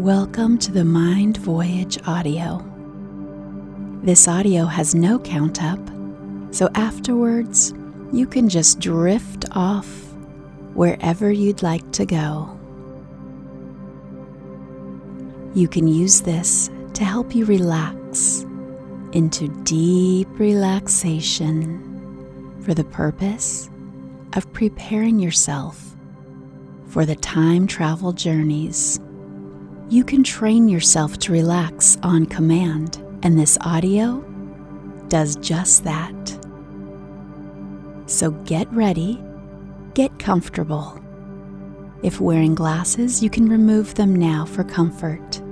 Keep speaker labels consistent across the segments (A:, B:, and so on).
A: Welcome to the Mind Voyage audio. This audio has no count up, so afterwards you can just drift off wherever you'd like to go. You can use this to help you relax into deep relaxation for the purpose of preparing yourself for the time travel journeys you can train yourself to relax on command, and this audio does just that. So get ready, get comfortable. If wearing glasses, you can remove them now for comfort.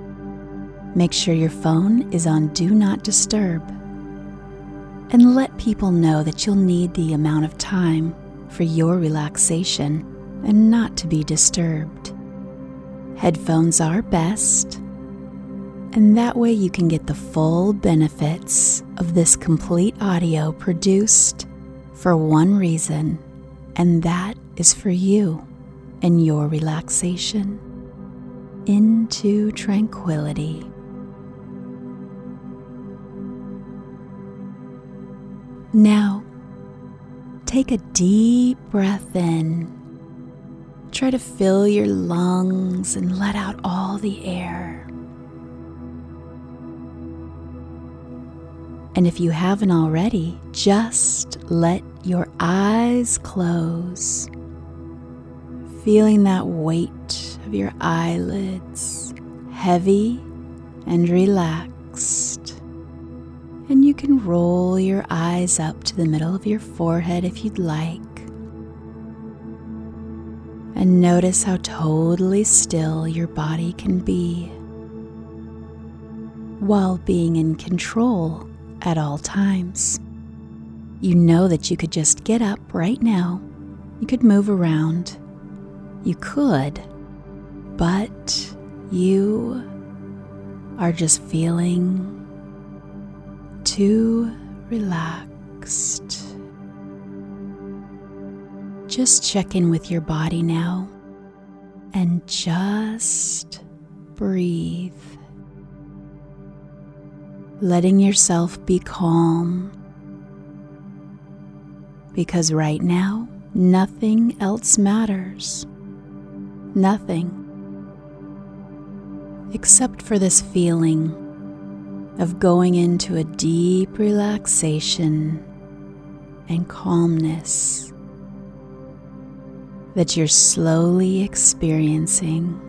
A: Make sure your phone is on Do Not Disturb. And let people know that you'll need the amount of time for your relaxation and not to be disturbed. Headphones are best, and that way you can get the full benefits of this complete audio produced for one reason, and that is for you and your relaxation into tranquility. Now, take a deep breath in Try to fill your lungs and let out all the air. And if you haven't already, just let your eyes close, feeling that weight of your eyelids heavy and relaxed. And you can roll your eyes up to the middle of your forehead if you'd like and notice how totally still your body can be while being in control at all times. You know that you could just get up right now. You could move around. You could, but you are just feeling too relaxed. Just check in with your body now and just breathe. Letting yourself be calm. Because right now, nothing else matters. Nothing. Except for this feeling of going into a deep relaxation and calmness that you're slowly experiencing.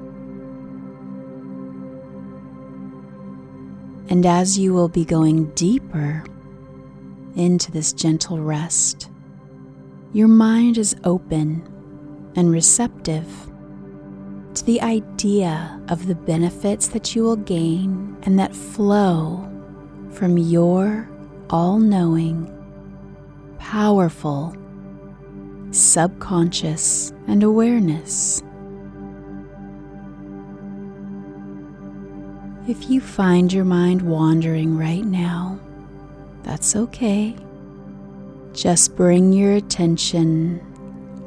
A: And as you will be going deeper into this gentle rest, your mind is open and receptive to the idea of the benefits that you will gain and that flow from your all knowing, powerful subconscious, and awareness. If you find your mind wandering right now, that's okay. Just bring your attention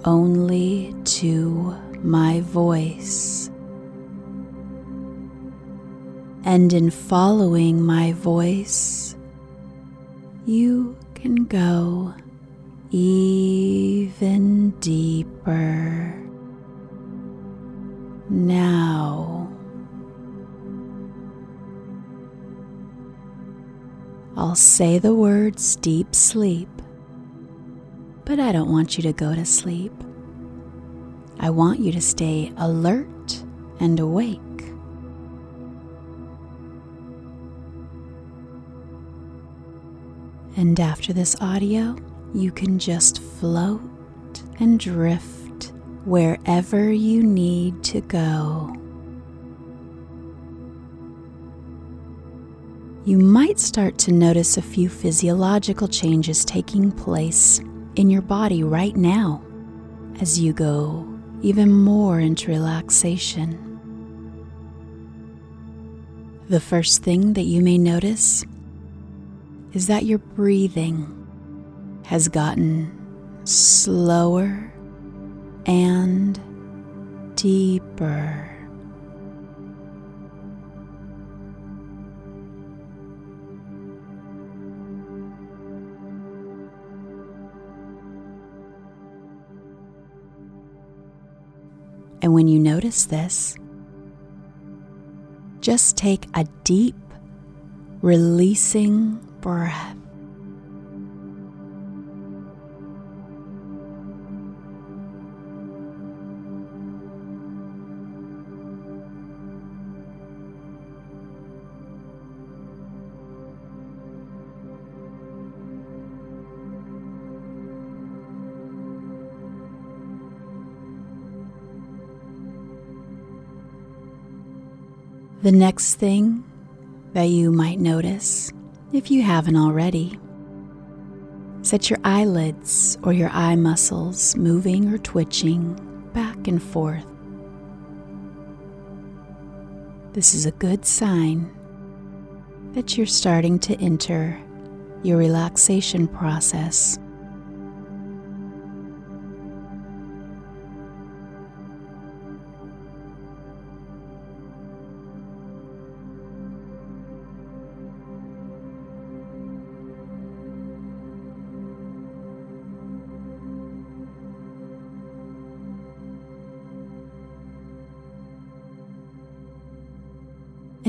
A: only to my voice. And in following my voice, you can go even deeper. Now, I'll say the words deep sleep, but I don't want you to go to sleep. I want you to stay alert and awake. And after this audio, you can just float and drift wherever you need to go. You might start to notice a few physiological changes taking place in your body right now as you go even more into relaxation. The first thing that you may notice is that your breathing has gotten slower and deeper. And when you notice this, just take a deep, releasing breath. The next thing that you might notice, if you haven't already, set your eyelids or your eye muscles moving or twitching back and forth. This is a good sign that you're starting to enter your relaxation process.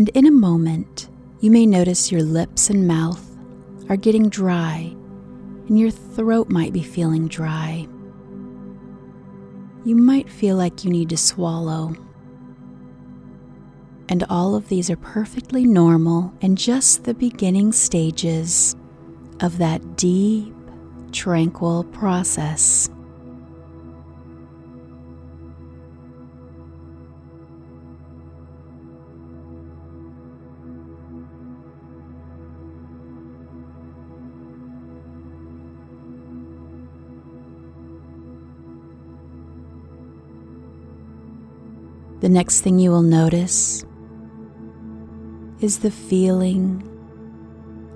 A: And in a moment, you may notice your lips and mouth are getting dry, and your throat might be feeling dry. You might feel like you need to swallow. And all of these are perfectly normal and just the beginning stages of that deep, tranquil process. The next thing you will notice is the feeling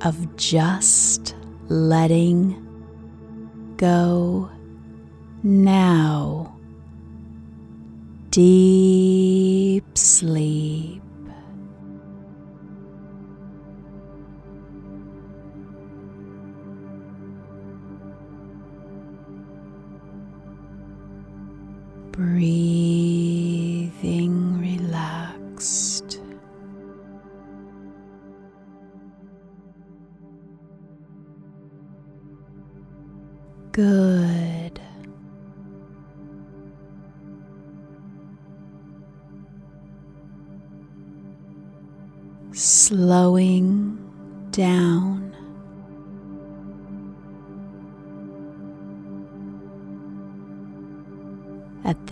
A: of just letting go now. Deep sleep. Breathing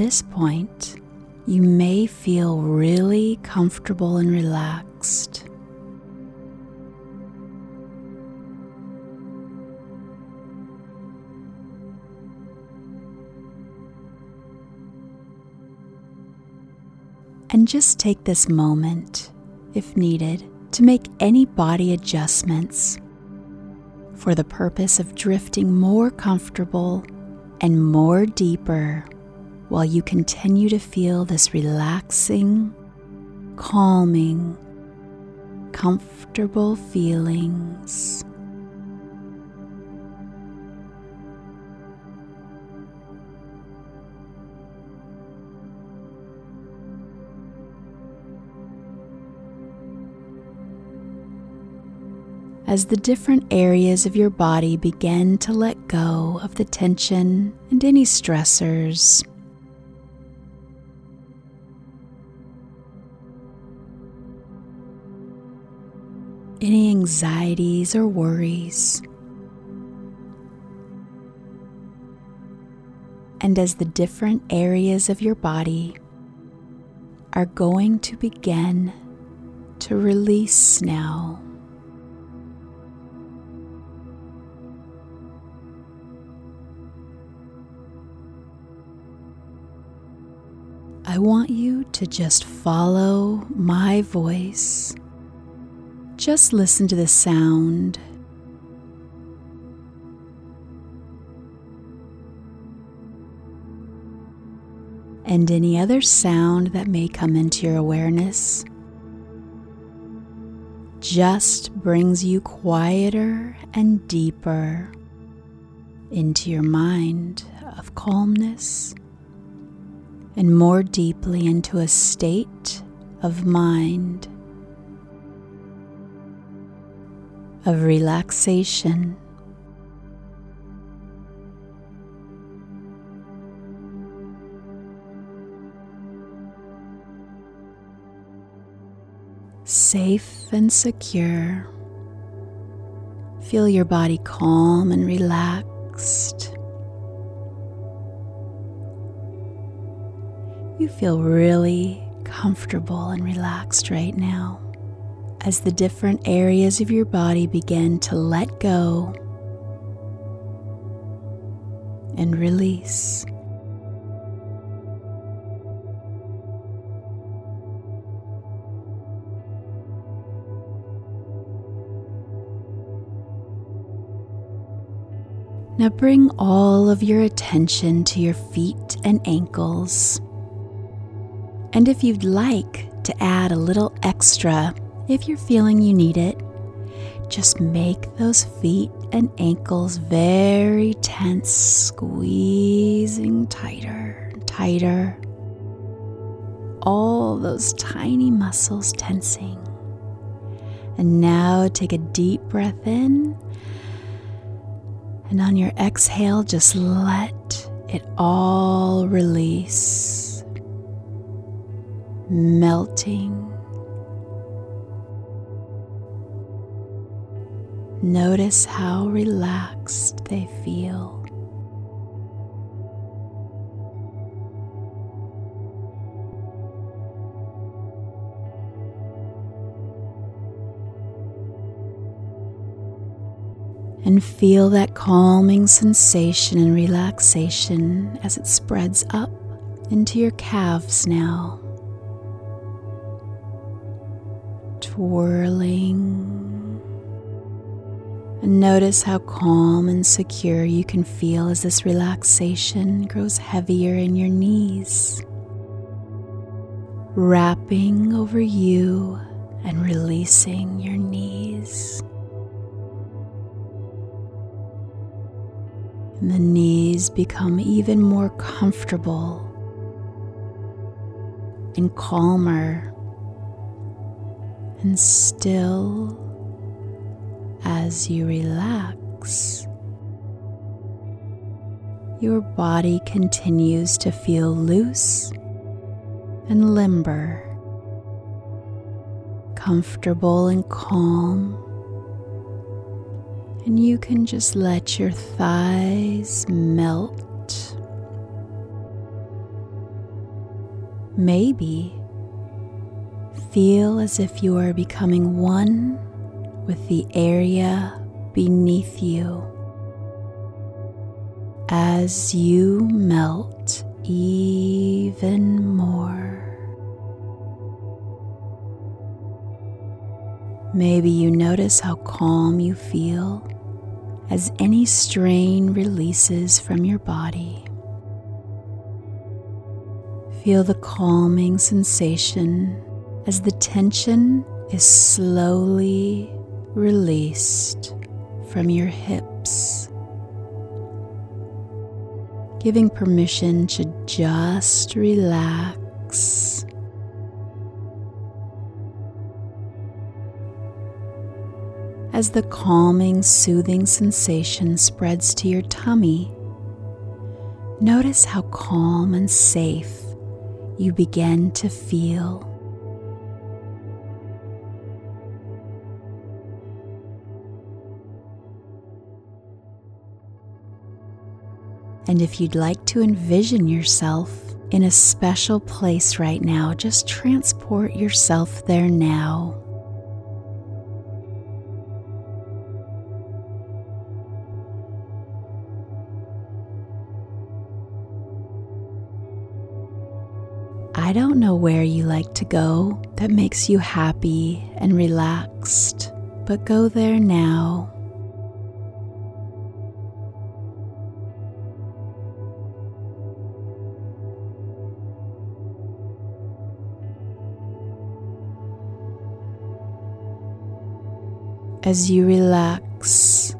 A: this point, you may feel really comfortable and relaxed. And just take this moment, if needed, to make any body adjustments for the purpose of drifting more comfortable and more deeper while you continue to feel this relaxing, calming, comfortable feelings. As the different areas of your body begin to let go of the tension and any stressors, any anxieties or worries. And as the different areas of your body are going to begin to release now. I want you to just follow my voice just listen to the sound. And any other sound that may come into your awareness just brings you quieter and deeper into your mind of calmness and more deeply into a state of mind, of relaxation. Safe and secure. Feel your body calm and relaxed. You feel really comfortable and relaxed right now as the different areas of your body begin to let go and release. Now bring all of your attention to your feet and ankles. And if you'd like to add a little extra, if you're feeling you need it, just make those feet and ankles very tense, squeezing tighter, tighter. All those tiny muscles tensing. And now take a deep breath in. And on your exhale, just let it all release melting. Notice how relaxed they feel. And feel that calming sensation and relaxation as it spreads up into your calves now. twirling. And notice how calm and secure you can feel as this relaxation grows heavier in your knees, wrapping over you and releasing your knees. And the knees become even more comfortable and calmer and still as you relax. Your body continues to feel loose and limber, comfortable and calm. And you can just let your thighs melt. Maybe feel as if you are becoming one with the area beneath you as you melt even more. Maybe you notice how calm you feel as any strain releases from your body. Feel the calming sensation as the tension is slowly released from your hips, giving permission to just relax. As the calming, soothing sensation spreads to your tummy, notice how calm and safe you begin to feel. And if you'd like to envision yourself in a special place right now, just transport yourself there now. I don't know where you like to go that makes you happy and relaxed, but go there now. As you relax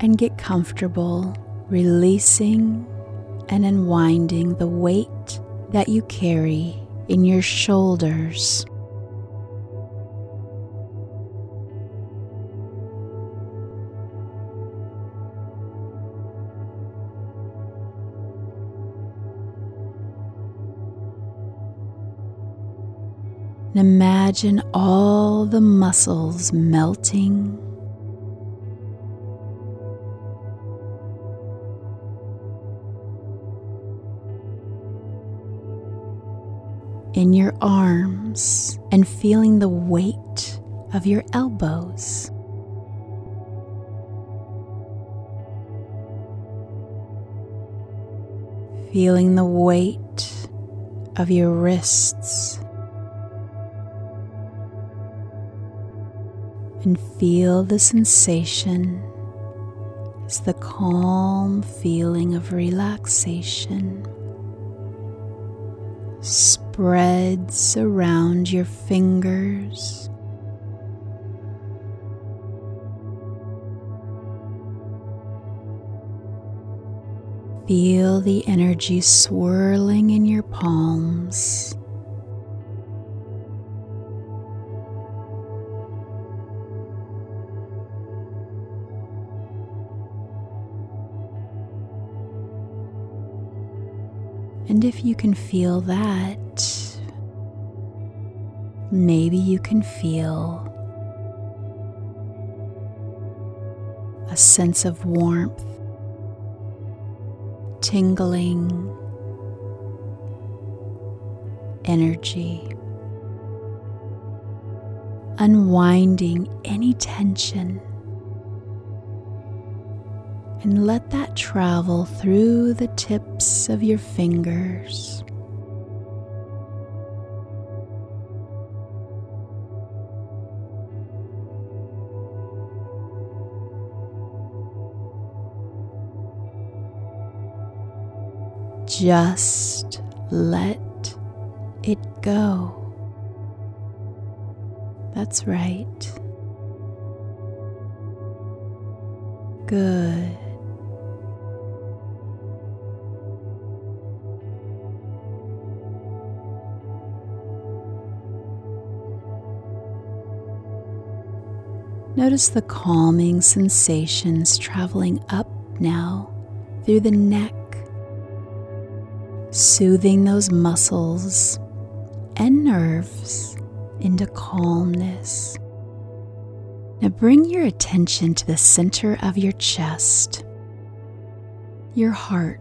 A: and get comfortable, releasing and unwinding the weight that you carry in your shoulders. And imagine all the muscles melting. In your arms and feeling the weight of your elbows. Feeling the weight of your wrists. And feel the sensation as the calm feeling of relaxation spreads around your fingers. Feel the energy swirling in your palms. And if you can feel that, maybe you can feel a sense of warmth, tingling, energy, unwinding any tension and let that travel through the tips of your fingers. Just let it go. That's right. Good. Notice the calming sensations traveling up now through the neck, soothing those muscles and nerves into calmness. Now bring your attention to the center of your chest, your heart.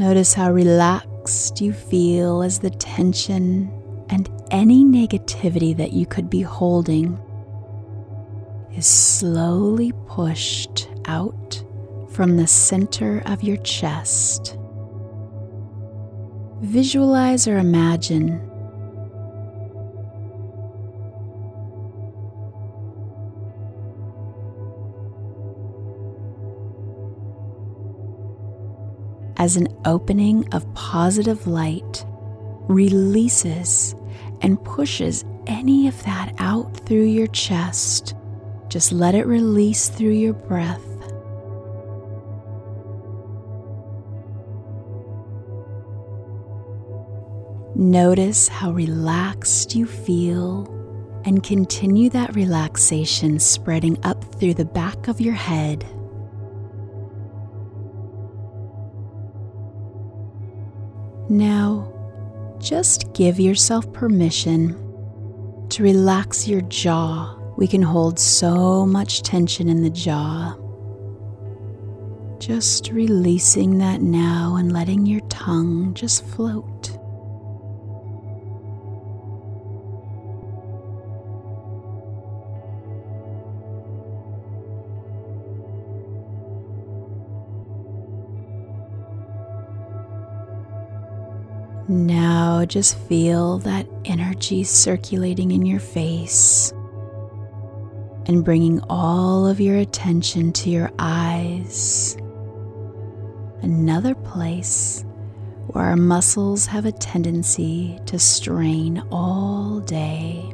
A: Notice how relaxed you feel as the tension and any negativity that you could be holding is slowly pushed out from the center of your chest. Visualize or imagine as an opening of positive light releases and pushes any of that out through your chest. Just let it release through your breath. Notice how relaxed you feel and continue that relaxation spreading up through the back of your head just give yourself permission to relax your jaw. We can hold so much tension in the jaw. Just releasing that now and letting your tongue just float. Now just feel that energy circulating in your face and bringing all of your attention to your eyes. Another place where our muscles have a tendency to strain all day.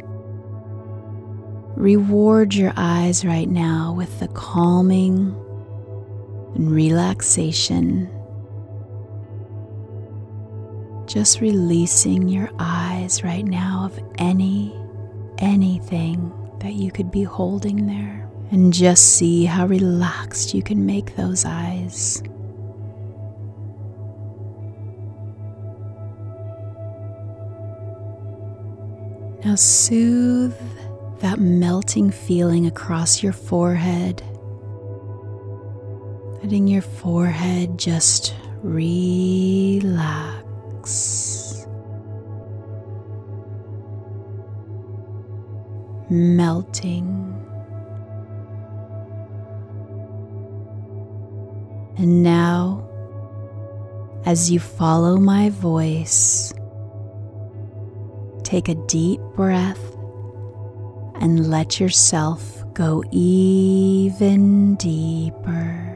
A: Reward your eyes right now with the calming and relaxation. Just releasing your eyes right now of any, anything that you could be holding there. And just see how relaxed you can make those eyes. Now soothe that melting feeling across your forehead, letting your forehead just relax, melting. And now, as you follow my voice, take a deep breath and let yourself go even deeper.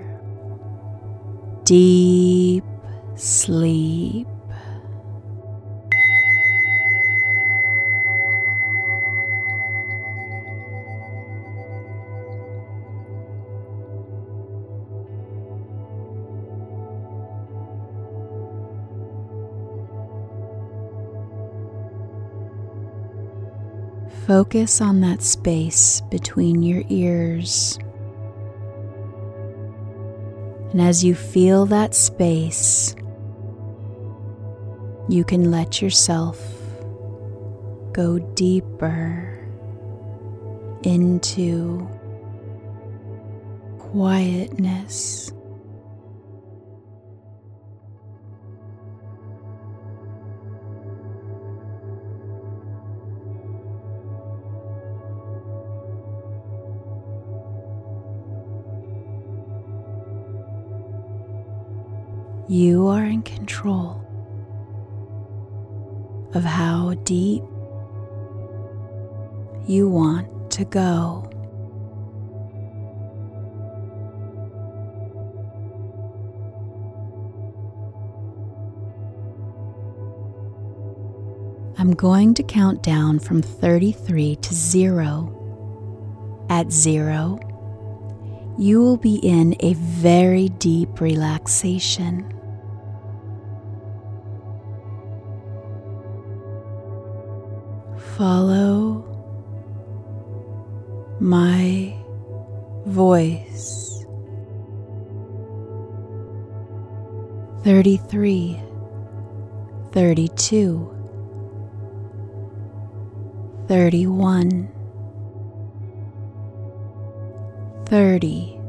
A: Deep sleep. Focus on that space between your ears. And as you feel that space, you can let yourself go deeper into quietness. You are in control of how deep you want to go. I'm going to count down from 33 to 0. At 0, you will be in a very deep relaxation. Follow my voice. 33, 32, 31, 30,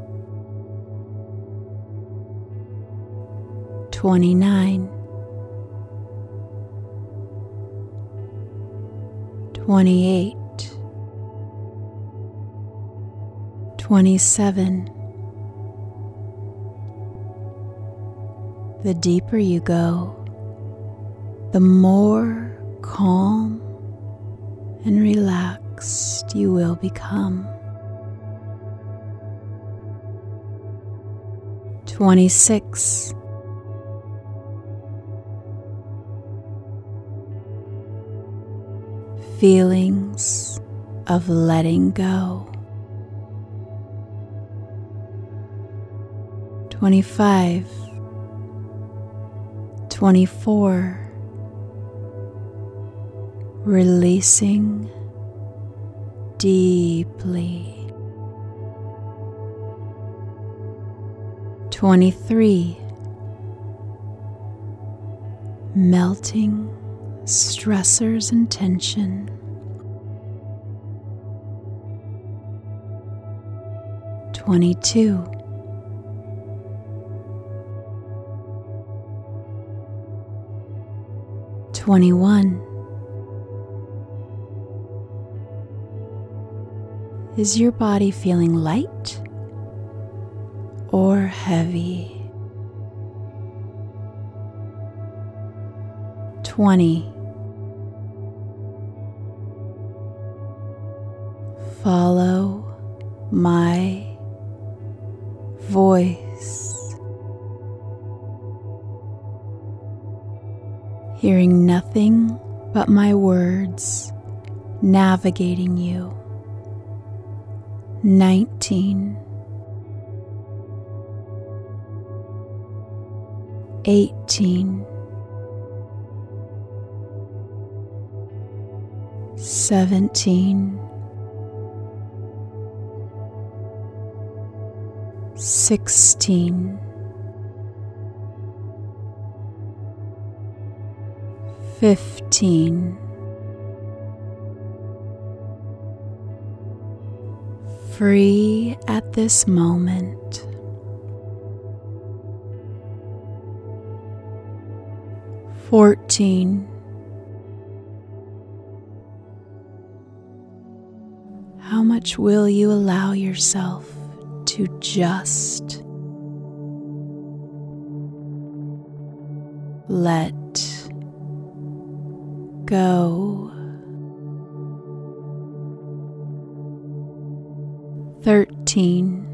A: 29. 28, 27. The deeper you go, the more calm and relaxed you will become. 26 feelings of letting go. 25, 24, releasing deeply. 23, melting stressors and tension. 22. Twenty-one. Is your body feeling light or heavy? Twenty. Follow my voice, hearing nothing but my words navigating you. Nineteen, eighteen, seventeen, sixteen. Fifteen. free at this moment. Fourteen. Much will you allow yourself to just let go? Thirteen.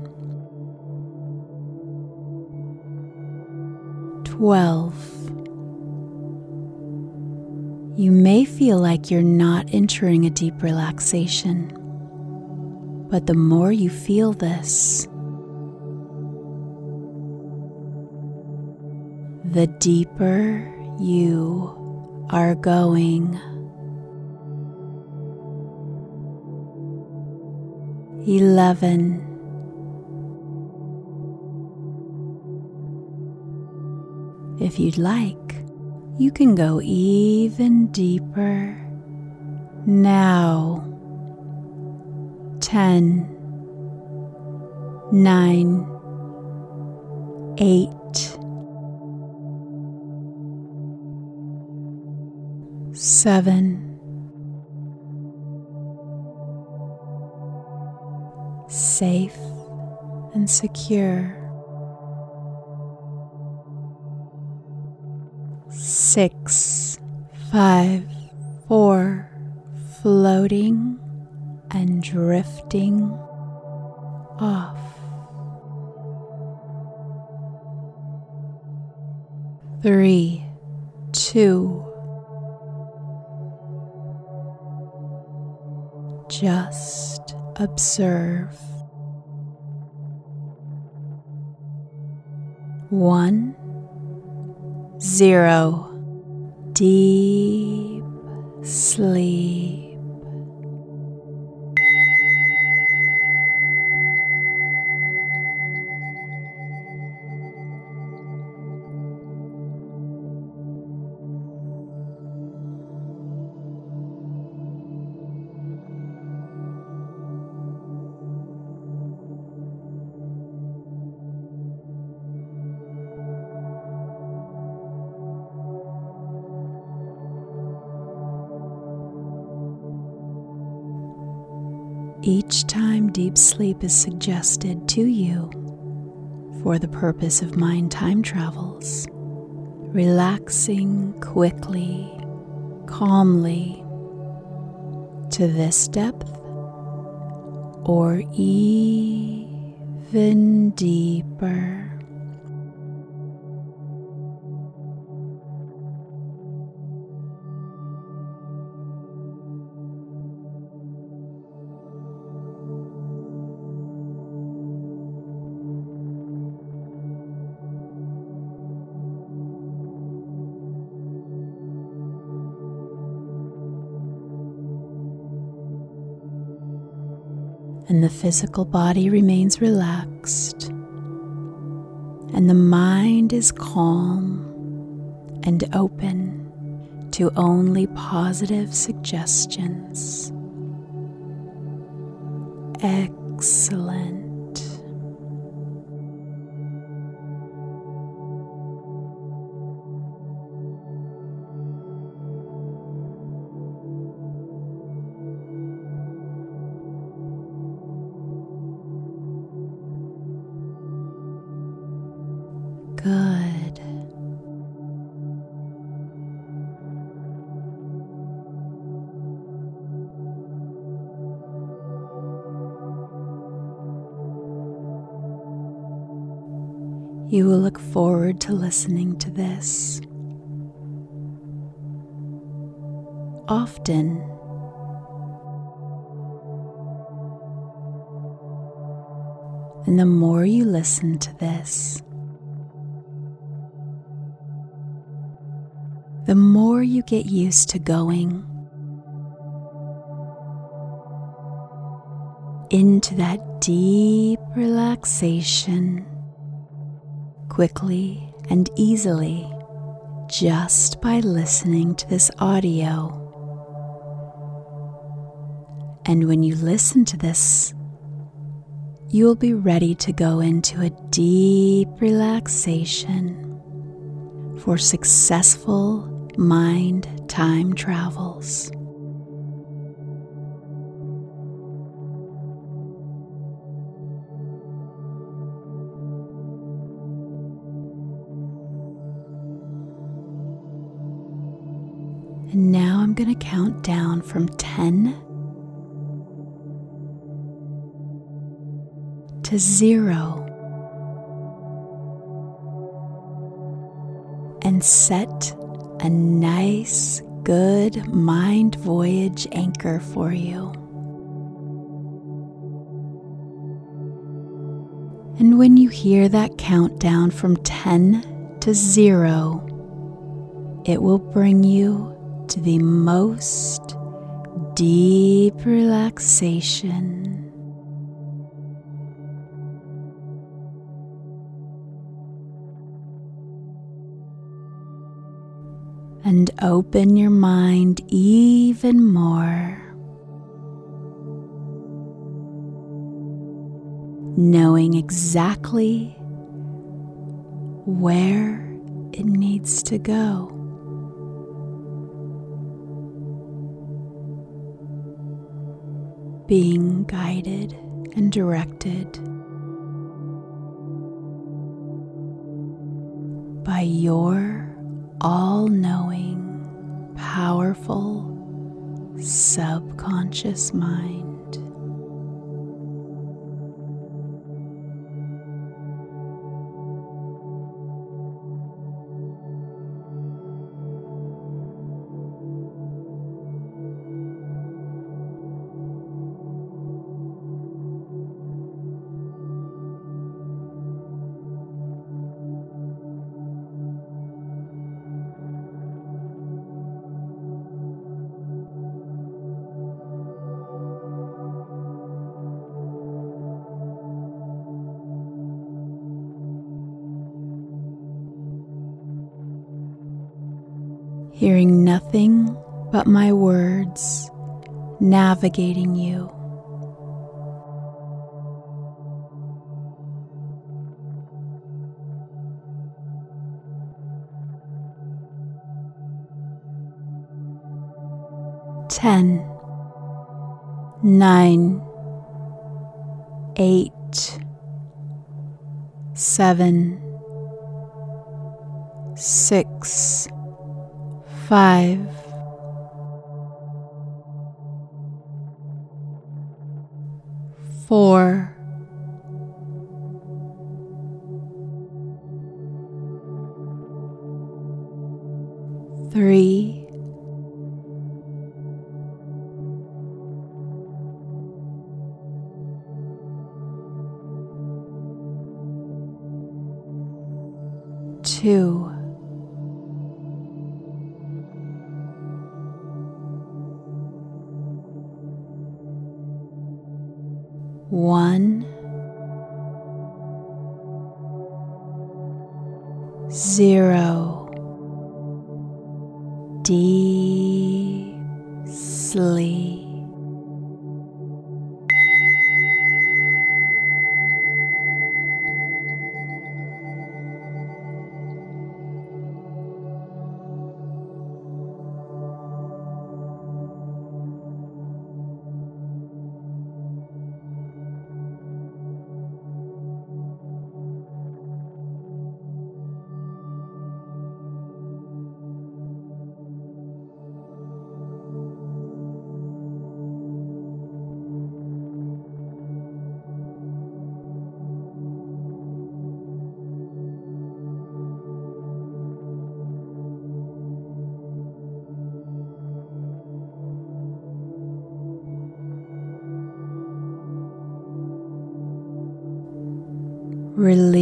A: Twelve. You may feel like you're not entering a deep relaxation, but the more you feel this, the deeper you are going. Eleven. If you'd like, you can go even deeper now. Ten, nine, eight, seven, safe and secure. Six, five, four, floating and drifting off. Three, two, just observe. One, zero, deep sleep. Each time deep sleep is suggested to you for the purpose of mind time travels, relaxing quickly, calmly to this depth or even deeper. The physical body remains relaxed, and the mind is calm and open to only positive suggestions. Excellent. You will look forward to listening to this. Often, And the more you listen to this, the more you get used to going into that deep relaxation quickly and easily just by listening to this audio. And when you listen to this, you will be ready to go into a deep relaxation for successful mind time travels. Going to count down from 10 to 0 and set a nice, good mind voyage anchor for you. And when you hear that countdown from 10 to 0, it will bring you to the most deep relaxation. And open your mind even more. Knowing exactly where it needs to go. Being guided and directed by your all knowing, powerful subconscious mind. Navigating you. Ten, nine, eight, seven, six five, four, three,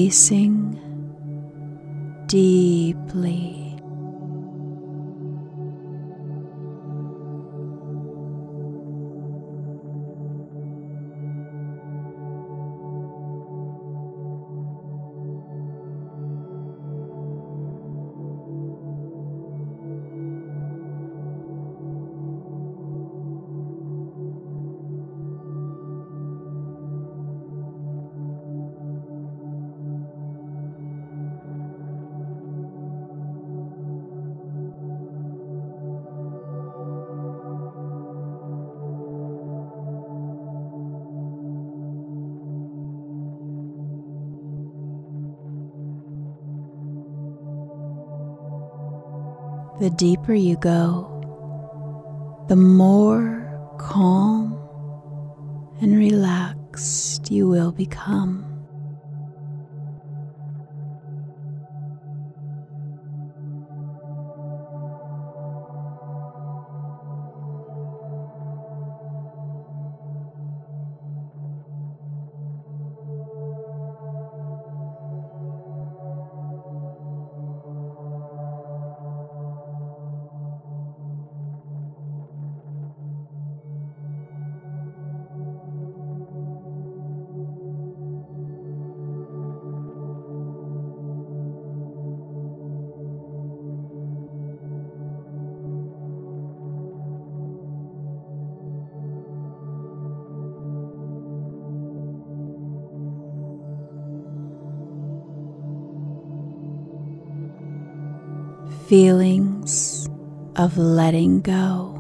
A: releasing deeply. The deeper you go, the more calm and relaxed you will become. Feelings of letting go.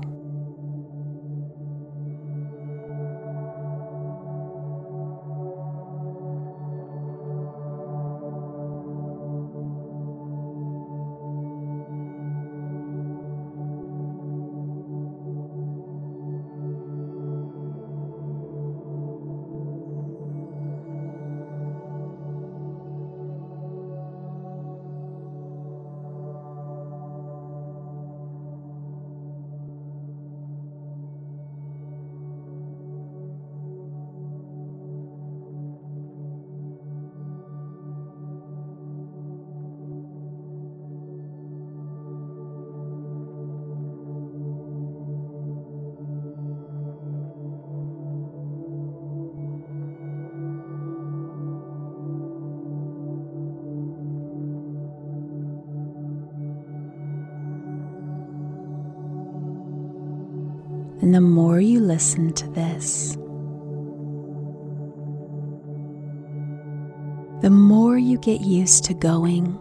A: And the more you listen to this, the more you get used to going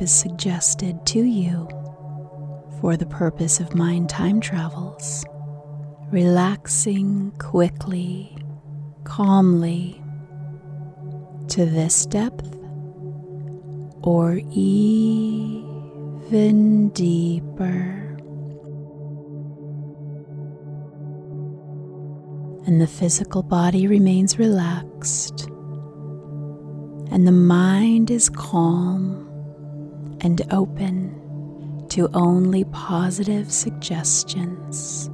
A: is suggested to you for the purpose of mind time travels, relaxing quickly, calmly to this depth or even deeper. and the physical body remains relaxed, and the mind is calm and open to only positive suggestions.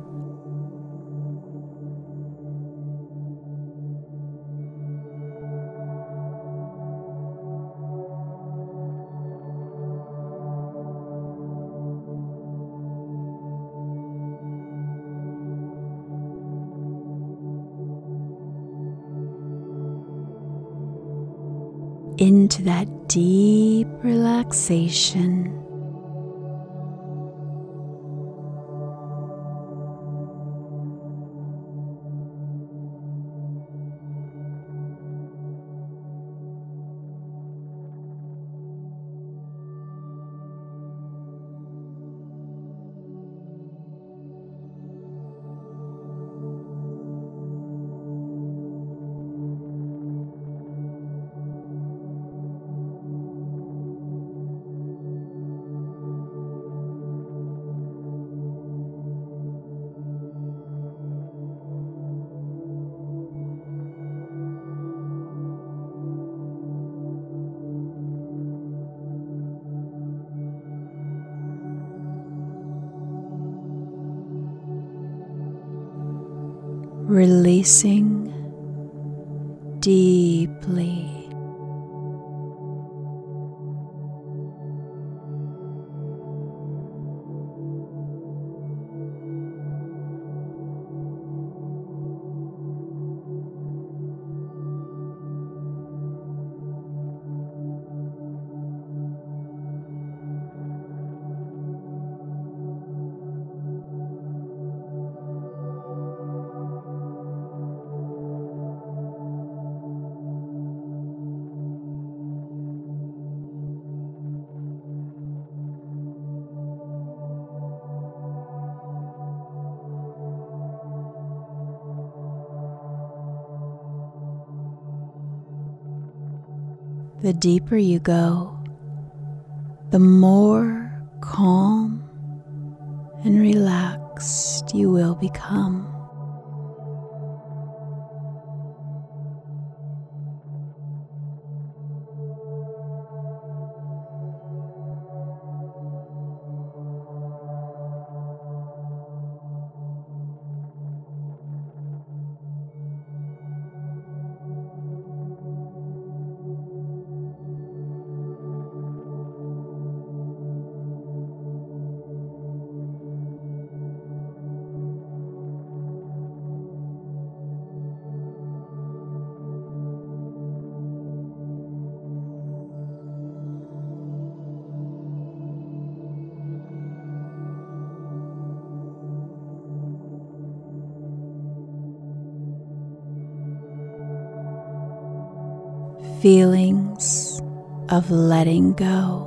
A: Into that deep relaxation. Releasing deeply. The deeper you go, the more calm and relaxed you will become. Feelings of letting go.